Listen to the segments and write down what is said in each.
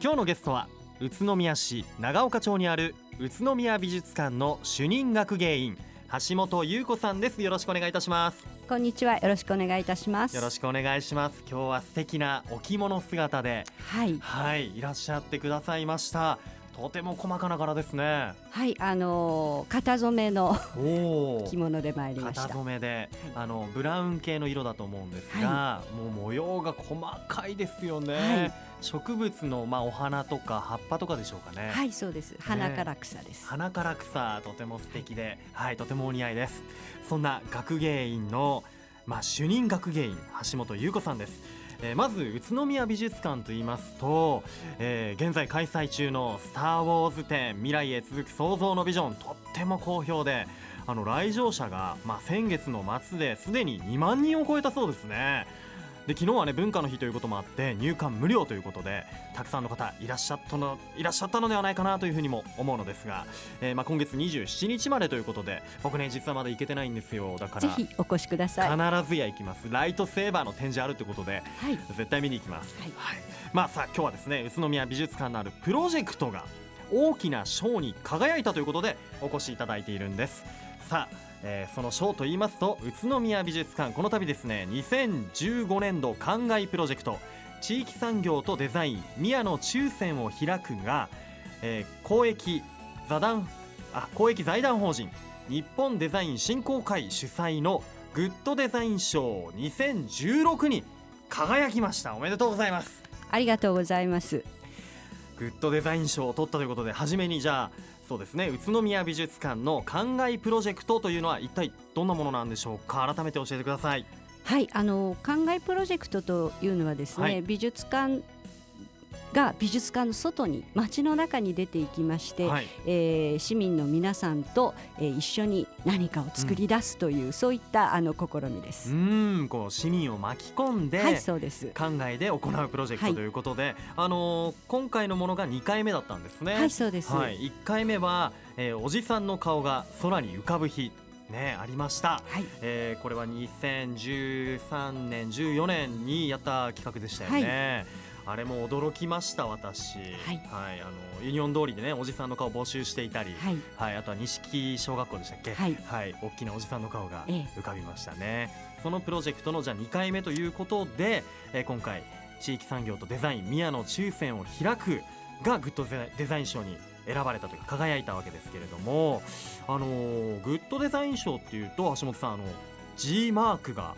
今日のゲストは宇都宮市長岡町にある宇都宮美術館の主任学芸員橋本優子さんです。よろしくお願いいたします。こんにちは。よろしくお願いいたします。よろしくお願いします。今日は素敵なお着物姿で。はい。はい。いらっしゃってくださいましたとても細かな柄ですね。はいあのー型染めの着物で参りまし型た染めで、あのブラウン系の色だと思うんですが、もう模様が細かいですよね、はい。植物のまあお花とか葉っぱとかでしょうかね、はいそうです。花から草です、花から草とても素敵で、はい、とてもお似合いです。そんな学芸員のまあ主任学芸員橋本優子さんですえーまず宇都宮美術館といいますと、えー現在開催中の「スター・ウォーズ展未来へ続く創造のビジョン」とっても好評であの来場者が、まあ、先月の末ですでに2万人を超えたそうですね。で昨日はね文化の日ということもあって入館無料ということでたくさんの方いらっしゃったのいらっしゃったのではないかなというふうにも思うのですが、えーまあ、今月27日までということで僕ね実はまだ行けてないんですよ。だからぜひお越しください。は必ずや行きます。ライトセーバーの展示あるってことでい。絶対見に行きます、はい。まあさあ今日はですね宇都宮美術館のあるプロジェクトが大きな賞に輝いたということでお越しいただいているんです。さあ、えーその賞と言いますと宇都宮美術館。この度ですね2015年度灌漑プロジェクト。地域産業とデザイン。宮野中線を開くが、えー公益座談あ公益財団法人。日本デザイン振興会主催のグッドデザイン賞2016に輝きました。おめでとうございます。ありがとうございます。グッドデザイン賞を取ったということで初めにじゃあそうですね。宇都宮美術館の灌漑プロジェクトというのは一体どんなものなんでしょうか？改めて教えてください。はいあの灌漑プロジェクトというのはですね、はい。美術館が美術館の外に街の中に出ていきまして、はい。えー市民の皆さんと、えー一緒に何かを作り出すという、そういったあの試みでうす。ーん。こう市民を巻き込んで、はいそうです。灌漑で行うプロジェクはい。トということで、あのー今回のものが2回目だったんですね。はいそうです。はい、1回目は、えーおじさんの顔が空に浮かぶ日ねありました。はい。えーこれは2013年14年にやった企画でしたよね、あれも驚きました私。はい。あのユニオン通りでねおじさんの顔募集していたり、はい。はい、あとは錦小学校でしたっけ？はい。大きなおじさんの顔がえ浮かびましたね、そのプロジェクトのじゃあ2回目ということで、えー今回地域産業とデザイン宮野中線を開くがグッドデザイン賞に選ばれたというか輝いたわけですけれども、あのーグッドデザイン賞っていうと橋本さんあの G マークが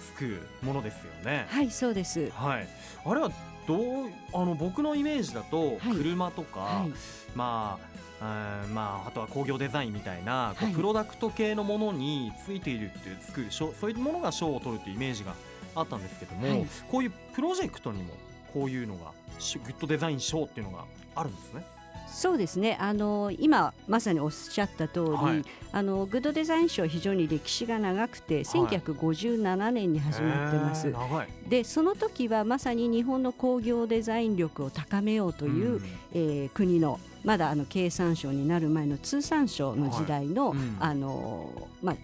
つくものですよね。はいそうです。はい、あれはどうあの僕のイメージだとはい。車とか、はい。まあ、うんまああとは工業デザインみたいな、プロダクト系のものについているっていうつく賞そういうものが賞を取るっていうイメージがあったんですけども、はい。こういうプロジェクトにもこういうのがしグッドデザイン賞っていうのがあるんですね。そうですね。あの今まさにおっしゃった通り、はい。あのグッドデザイン賞は非常に歴史が長くて、1957年に始まってます。でその時はまさに日本の工業デザイン力を高めようという、ん。えー国のまだあの経産省になる前の通産省の時代の、はいうん。あのまあ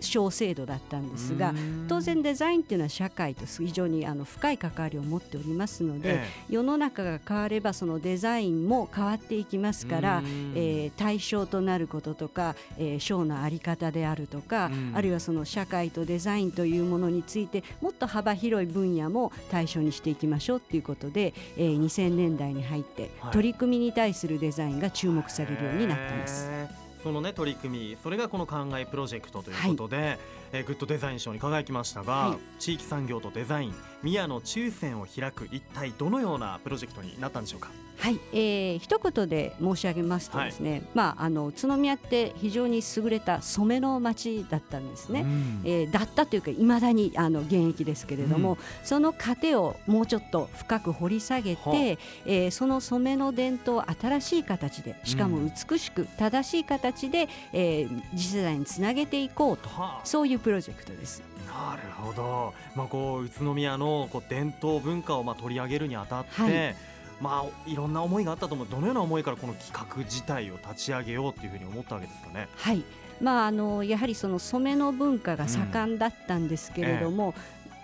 小制度だったんですがうん。当然デザインっていうのは社会と非常にあの深い関わりを持っておりますので、え世の中が変わればそのデザインも変わっていきますから、うん。えー対象となることとか、えー、賞の在り方であるとか、うん。あるいはその社会とデザインというものについてもっと幅広い分野も対象にしていきましょうということで、えー、2000年代に入ってはい。取り組みに対するデザインが注目されるようになってます。へーそのね取り組みそれがこの考えプロジェクトということで、えーグッドデザイン賞に輝きましたが、はい。地域産業とデザイン宮野中線を開く一体どのようなプロジェクトになったんでしょうか？はい、えー、一言で申し上げますとですね、まああの宇都宮って非常に優れた染めの町だったんですね。うん。えーだったというかいまだにあの現役ですけれども、うん。その過程をもうちょっと深く掘り下げはあ。て、えーその染めの伝統を新しい形でしかもうん。美しく正しい形で、えー次世代につなげていこうと。はあ。そういうプロジェクトです。なるほど、まあ、こう宇都宮のこう伝統文化をまあ取り上げるにあたって、はい。まあ、いろんな思いがあったと思う。どのような思いからこの企画自体を立ち上げようっていうふうに思ったわけですかね。はい。まあ、あのやはりその染めの文化が盛んだったんですけれども、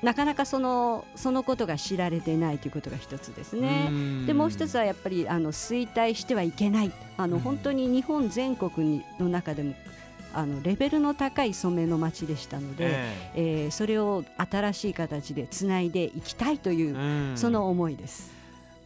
なかなかそのそのことが知られていないということが一つですね。でもう一つはやっぱりあの衰退してはいけない。あの本当に日本全国にの中でもあのレベルの高い染めの町でしたので、えー、えー、それを新しい形でつないでいきたいという、その思いです。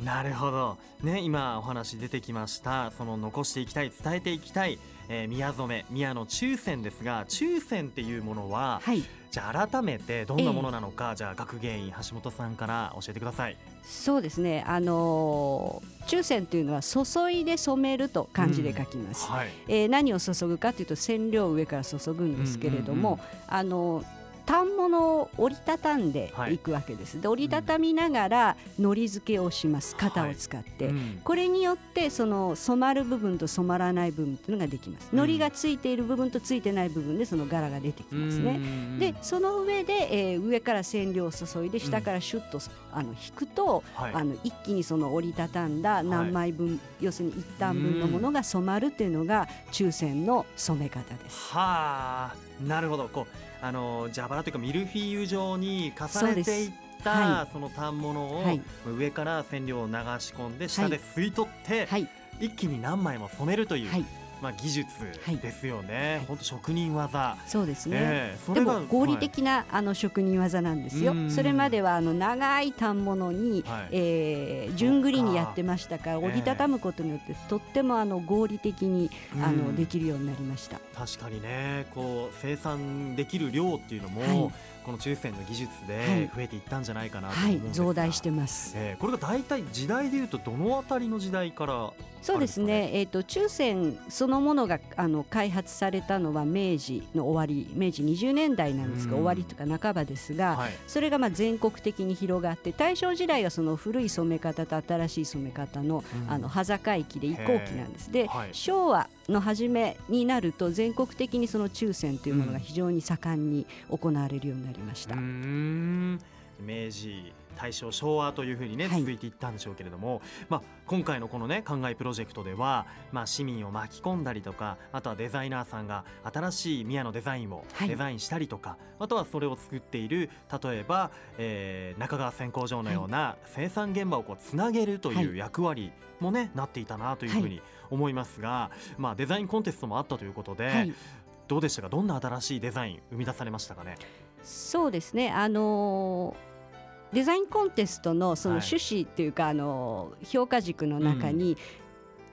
なるほど、ね、今お話出てきましたその残していきたい伝えていきたい、えー、宮染宮の中線ですが中線っていうものは、はい、じゃあ改めてどんなものなのか、えー、じゃあ学芸員橋本さんから教えてください。そうですね。あのー、中線というのは注いで染めると漢字で書きます、うん。はい、えー、何を注ぐかというと染料を上から注ぐんですけれども、うんうんうん、あのー反物を折りたたんでい。くわけです、はい、で折りたたみながらのり付けをします。型を使って、はいうん、これによってその染まる部分と染まらない部分というのができます、のりがついている部分とついてない部分でその柄が出てきますね、でその上で、えー、上から染料を注いで下からシュッと、あの引くと、はい、あの一気にその折りたたんだ何枚分、要するに一旦分のものが染まるっていうのが中線の染め方です。はあ。なるほど。こうあの蛇腹というかミルフィーユ状に重ねていったはい、その反物を、はい、上から染料を流し込んで下で吸い取って、はい、一気に何枚も染めるという、まあ、技術ですよね、本、当、職人技。そうですね、えー、でも合理的な、あの職人技なんですよ。それまではあの長い反物に、はい、えー、順繰りにやってましたから折りたたむことによって、とってもあの合理的にあのできるようになりました。確かにね。こう生産できる量っていうのも、はいこの中世の技術で増えていったんじゃないかなと思うんですが、はい、増大してます、えー、これが大体時代でいうとどのあたりの時代からそうですね、えーと、中線そのものがあの開発されたのは明治の終わり明治20年代なんですが、終わりとか半ばですが、はい、それがまあ全国的に広がって大正時代はその古い染め方と新しい染め方の,、あの端境期で移行期なんです。で、はい、昭和の初めになると全国的にその中線というものが非常に盛んに行われるようになりました。明治大正昭和というふうにね続いていったんでしょうけれども、はい、まあ、今回のこのね考えプロジェクトでは、まあ、市民を巻き込んだりとかあとはデザイナーさんが新しい宮のデザインをデザインしたりとか、はい、あとはそれを作っている例えば、えー、中川線工場のような生産現場をこうつなげるという役割もね、なっていたなというふうに思いますが、まあ、デザインコンテストもあったということで、どうでしたか？どんな新しいデザイン生み出されましたかね？そうですね。あのーデザインコンテストのその趣旨っていうか、あの評価軸の中に、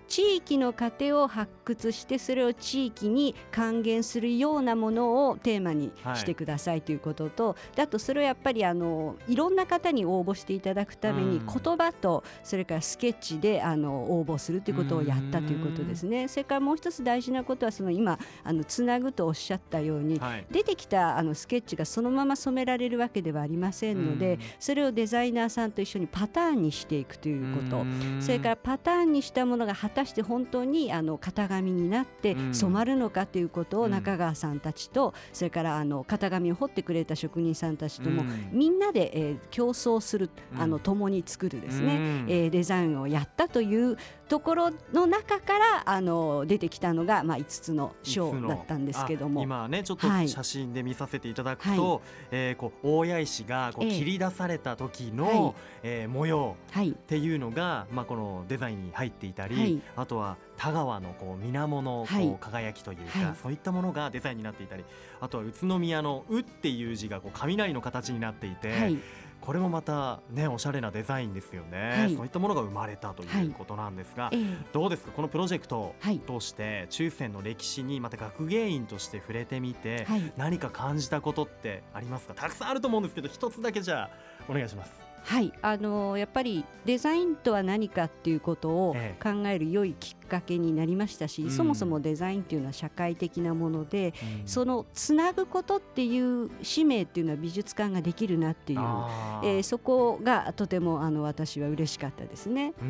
地域の糧を発掘してそれを地域に還元するようなものをテーマにしてくださいということと、はい、あとそれをやっぱりあのいろんな方に応募していただくために言葉とそれからスケッチであの応募するということをやったということですね。それからもう一つ大事なことはその今あのつなぐとおっしゃったように、はい、出てきたあのスケッチがそのまま染められるわけではありませんのでそれをデザイナーさんと一緒にパターンにしていくということ。それからパターンにしたものが果たして本当にあの型紙になって染まるのかということを中川さんたちと、それからあの型紙を彫ってくれた職人さんたちとも、みんなで、えー、競争するあの共に作るですね、えー、デザインをやったというところの中からあの出てきたのが、まあ、5つの章だったんですけども。今ねちょっと写真で見させていただくと、はい、えー、こう大谷石がこう切り出された時の、えー、えー、模様っていうのが、まあ、このデザインに入っていたり、はい、あとは田川のこう水面のこう輝きというか、はい、そういったものがデザインになっていたりあとは宇都宮の「う」っていう字がこう雷の形になっていて。これもまたねおしゃれなデザインですよね、はい、そういったものが生まれたということなんですが、はい、どうですか？このプロジェクトを通して中世の歴史にまた学芸員として触れてみて、はい、何か感じたことってありますか？たくさんあると思うんですけど一つだけじゃあお願いします。はいあのー、やっぱりデザインとは何かっていうことを考える良いきっかけになりましたし、ええ、そもそもデザインっていうのは社会的なもので、うん、そのつなぐことっていう使命っていうのは美術館ができるなっていう、えー、そこがとてもあの私は嬉しかったですね。は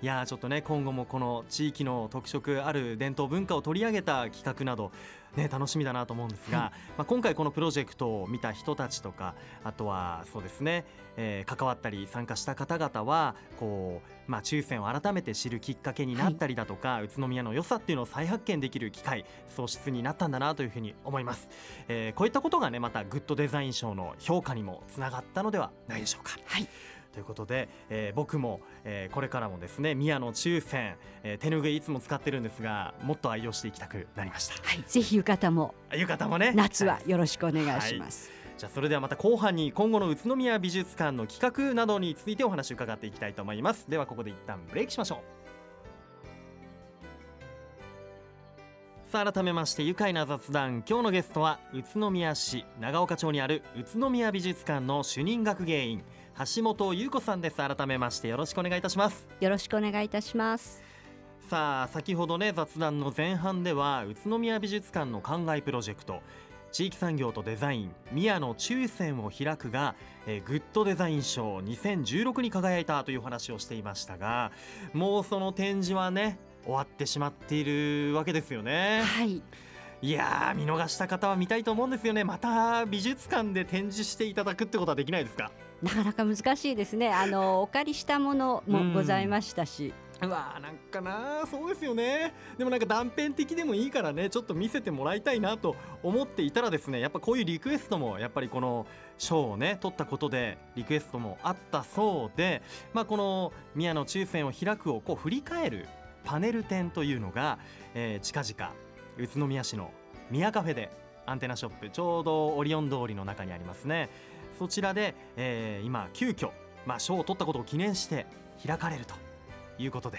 い、いやちょっとね今後もこの地域の特色ある伝統文化を取り上げた企画などね、楽しみだなと思うんですが、はい、まあ、今回このプロジェクトを見た人たちとかあとはそうですね、えー、関わったり参加した方々はこう、まあ、抽選を改めて知るきっかけになったりだとか、はい、宇都宮の良さっていうのを再発見できる機会創出になったんだなというふうに思います、えー、こういったことがねまたグッドデザイン賞の評価にもつながったのではないでしょうか。はいということで、えー、僕も、えー、これからもですね宮野抽選、えー、手ぬぐいいつも使ってるんですがもっと愛用していきたくなりました。はいぜひ浴衣も浴衣もね。夏はよろしくお願いします、はい。じゃあそれではまた後半に今後の宇都宮美術館の企画などについてお話を伺っていきたいと思います。ではここで一旦ブレイクしましょう。さあ改めまして愉快な雑談。今日のゲストは宇都宮市長岡町にある宇都宮美術館の主任学芸員橋本優子さんです。改めましてよろしくお願いいたします。よろしくお願いいたします。さあ先ほどね雑談の前半では宇都宮美術館の灌漑プロジェクト地域産業とデザイン宮野抽選を開くが、えー、グッドデザイン賞2016に輝いたという話をしていましたがもうその展示はね終わってしまっているわけですよね。はい。いや見逃した方は見たいと思うんですよね。また美術館で展示していただくってことはできないですか？なかなか難しいですね。あのお借りしたものもございましたし、うわーなんかなそうですよね。でもなんか断片的でもいいからねちょっと見せてもらいたいなと思っていたらですねやっぱこういうリクエストもやっぱりこの賞をね取ったことでリクエストもあったそうでまあこの宮野抽選を開くをこう振り返るパネル展というのが、えー、近々宇都宮市の宮カフェでアンテナショップちょうどオリオン通りの中にありますねそちらで、えー、今急遽まあ賞を取ったことを記念して開かれるということで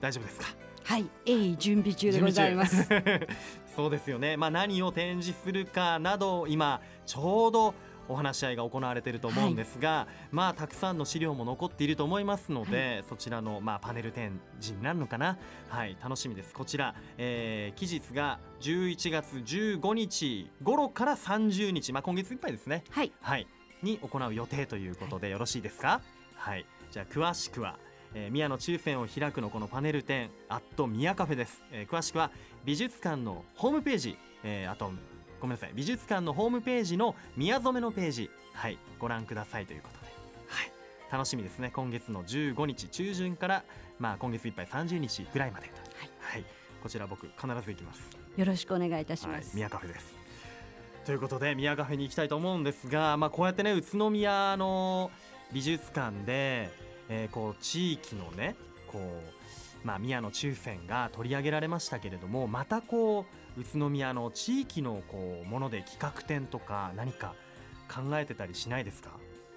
大丈夫ですか？はい鋭意準備中でございます。そうですよね。まあ何を展示するかなど今ちょうどお話し合いが行われていると思うんですが、はい、まあたくさんの資料も残っていると思いますので、はい、そちらのまあパネル展示になるのかな？はい楽しみです。こちら、えー、期日が11月15日頃から30日まあ今月いっぱいですね。はい、はい、に行う予定ということでよろしいですか？はい。じゃあ詳しくはえー、宮野抽選を開くのこのパネル展アット宮カフェです、えー、詳しくは美術館のホームページ、えー、あとごめんなさい。美術館のホームページの宮染めのページはいご覧くださいということで、はい、楽しみですね。今月の15日中旬から、まあ、今月いっぱい30日ぐらいまで、はい、はい、こちら僕必ず行きます。よろしくお願いいたします、はい、宮カフェですということで宮カフェに行きたいと思うんですが、まあ、こうやってね宇都宮の美術館でえー、こう地域のねこう、まあ、宮の抽選が取り上げられましたけれどもまたこう宇都宮の地域のこうもので企画展とか何か考えてたりしないですか？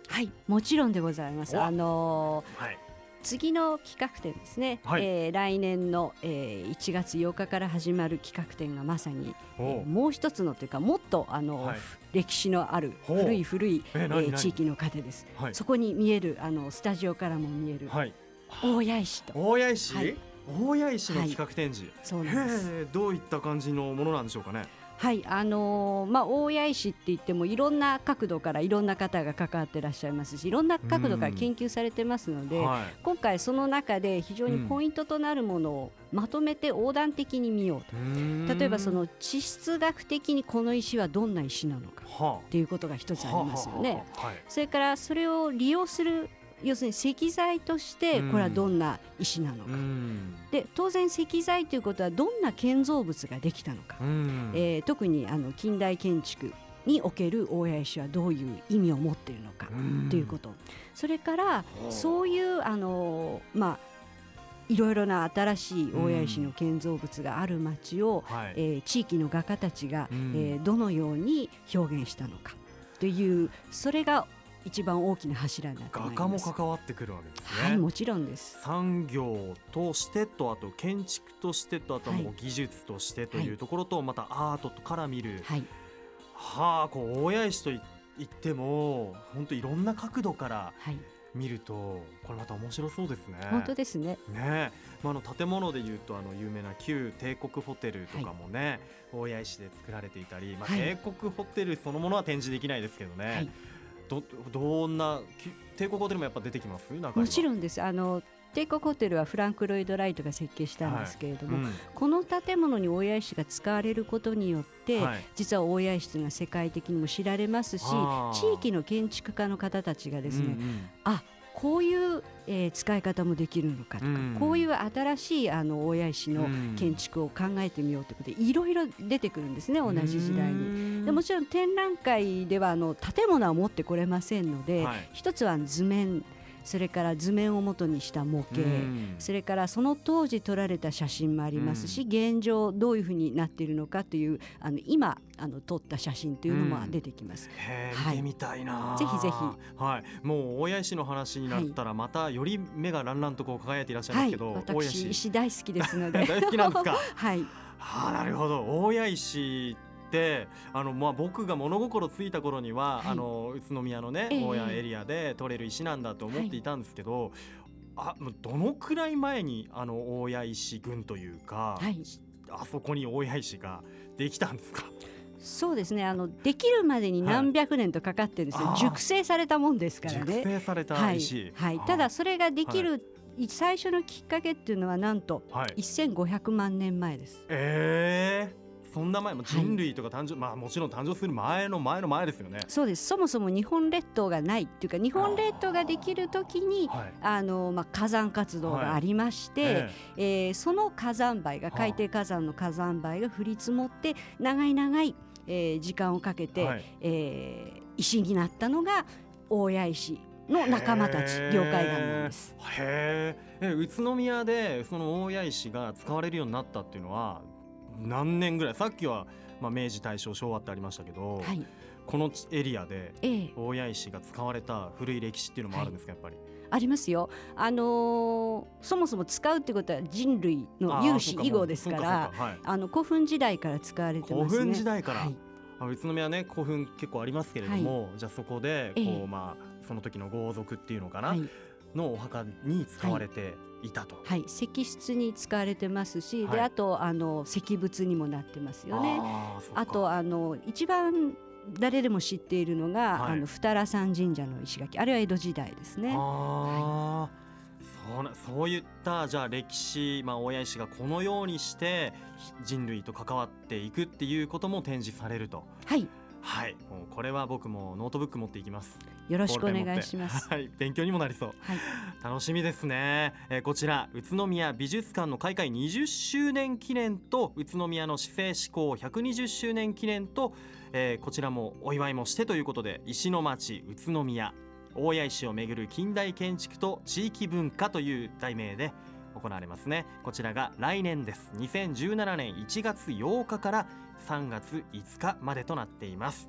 はいもちろんでございます。あのー、はい次の企画展ですね、はい、えー、来年の、えー、1月8日から始まる企画展がまさに、えー、もう一つのというかもっとあの、はい、歴史のある古い古い、えー、地域の糧です、はい、そこに見えるあのスタジオからも見える、はい、大谷石と。大谷石、はい、大谷石の企画展示、そうなんです。どういった感じのものなんでしょうかねはいあのー、まあ、大谷石って言ってもいろんな角度からいろんな方が関わってらっしゃいますしいろんな角度から研究されてますので、はい、今回その中で非常にポイントとなるものをまとめて横断的に見ようと。例えばその地質学的にこの石はどんな石なのかっていうことが一つありますよね。それからそれを利用する要するに石材としてこれはどんな石なのか、で当然石材ということはどんな建造物ができたのか、えー、特にあの近代建築における大谷石はどういう意味を持っているのかということ。それからそういうあのまあいろいろな新しい大谷石の建造物がある町を、うんはい、えー、地域の画家たちが、うん、えー、どのように表現したのかというそれが一番大きな柱になって画家も関わってくるわけですね。はい、もちろんです。産業としてとあと建築としてとあともう技術としてというところと、またアートから見る、はい、はあこう大谷石といっても本当いろんな角度から見ると、これまた面白そうですね。本当ですね。ね、まあ、あの建物でいうとあの有名な旧帝国ホテルとかもね、はい、大谷石で作られていたり、まあ、帝国ホテルそのものは展示できないですけどね。はいどどんな帝国ホテルもやっぱ出てきます？もちろんです。あの帝国ホテルはフランク・ロイド・ライトが設計したんですけれども、うん。この建物に大谷石が使われることによって、はい。実は大谷石というのは世界的にも知られますし地域の建築家の方たちがですね、うんうん。あこういう、えー使い方もできるのかとか、うん。こういう新しいあの大谷石のうん建築を考えてみようということでいろいろ出てくるんですね同じ時代に。にでもちろん展覧会ではあの建物は持ってこれませんので、はい。一つは図面それから図面を元にした模型、うん。それからその当時撮られた写真もありますし、現状どういうふうになっているのかというあの今あの撮った写真というのも出てきます。へはい。ー見てみたいな、ぜひぜひ。はい。もう大谷石の話になったらまたより目がランランとこう輝いていらっしゃいまはい。すけど、大谷石私石大好きですので。大好きなんですか？はい。はあなるほど。大谷石ってあのまあ僕が物心ついた頃には、はい。あの宇都宮のね、ええ。大谷エリアで取れる石なんだと思っていたんですけど、あもうどのくらい前にあの大谷石群というか、はい。あそこに大谷石ができたんですか？そうですね。あのできるまでに何百年とかかってるんですよ、あー。熟成されたもんですから熟ね。成されたはい。石。はい、あただそれができる、最初のきっかけっていうのはなんとはい。1500万年前です。ええそんな前も人類とか誕生、まあもちろん誕生する前の前の前ですよね。そうですそもそも日本列島がないっていうか日本列島ができる時にはい。あの、まあ、火山活動がありまして、ええーその火山灰がはあ海底火山の火山灰が降り積もって長い長い、えー時間をかけて、えはいえー石になったのが大谷石の仲間たち領海岸なんです。へーえ宇都宮でその大谷石が使われるようになったっていうのは何年ぐらいさっきは、まあ、明治大正昭和ってありましたけど、はい、このエリアでえー大谷石が使われた古い歴史っていうのもあるんですか、やっぱり？ありますよ、あのーそもそも使うってことは人類の有志以後ですからあの古墳時代から使われてますね。古墳時代から。はい。あ宇都宮ね古墳結構ありますけれども、じゃあそこでこう、ええ。まあその時の豪族っていうのかな、はい。のお墓に使われていたと。はい、石室に使われてますし、はい。であとあの石仏にもなってますよね。あとあの一番誰でも知っているのが、はい。あの二荒山神社の石垣。あれは江戸時代ですね。あー。そうなそういったじゃあ歴史、まあ、大谷石がこのようにしてひ人類と関わっていくっていうことも展示されると。はい、はい。もうこれは僕もノートブック持っていきます。よろしくお願いします。はい。勉強にもなりそう。はい、楽しみですね、えーこちら宇都宮美術館の開館20周年記念と宇都宮の市政施行120周年記念と、えーこちらもお祝いもしてということで石の町宇都宮大谷石をめぐる近代建築と地域文化という題名で行われますね。こちらが来年です。2017年1月8日から3月5日までとなっています。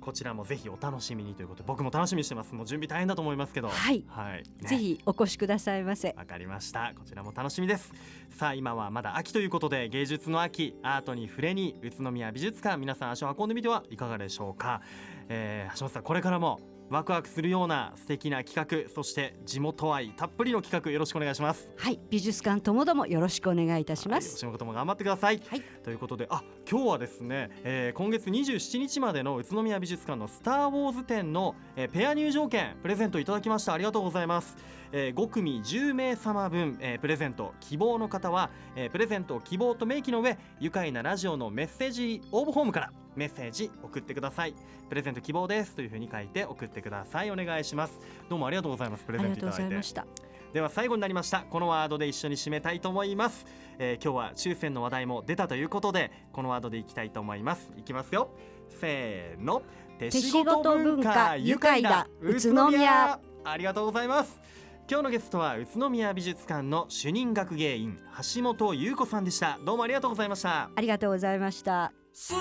こちらもぜひお楽しみにということで僕も楽しみにしてます。もう準備大変だと思いますけど。はい。はい。ね。ぜひお越しくださいませ。わかりました。こちらも楽しみです。さあ今はまだ秋ということで芸術の秋アートに触れに宇都宮美術館皆さん足を運んでみてはいかがでしょうか、えー橋本さんこれからもワクワクするような素敵な企画そして地元愛たっぷりの企画よろしくお願いします。はい、美術館ともどもよろしくお願いいたします。はいお仕事も頑張ってください、はい。ということであ今日はですね、えー今月27日までの宇都宮美術館のスター・ウォーズ展の、えーペア入場券プレゼントいただきました。ありがとうございます、えー5組10名様分、えープレゼント希望の方は、えープレゼント希望と明記の上愉快なラジオのメッセージ応募フォームからメッセージ送ってください。プレゼント希望ですというふうに書いて送ってください。お願いします。どうもありがとうございます。プレゼントいただいて。ございました。では最後になりました。このワードで一緒に締めたいと思います、えー今日は抽選の話題も出たということでこのワードでいきたいと思います。いきますよ。せーの。手仕事文化愉快だ。宇都宮。ありがとうございます。今日のゲストは宇都宮美術館の主任学芸員橋本優子さんでした。どうもありがとうございました。ありがとうございました。住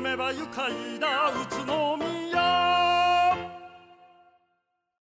めば愉快な宇都宮。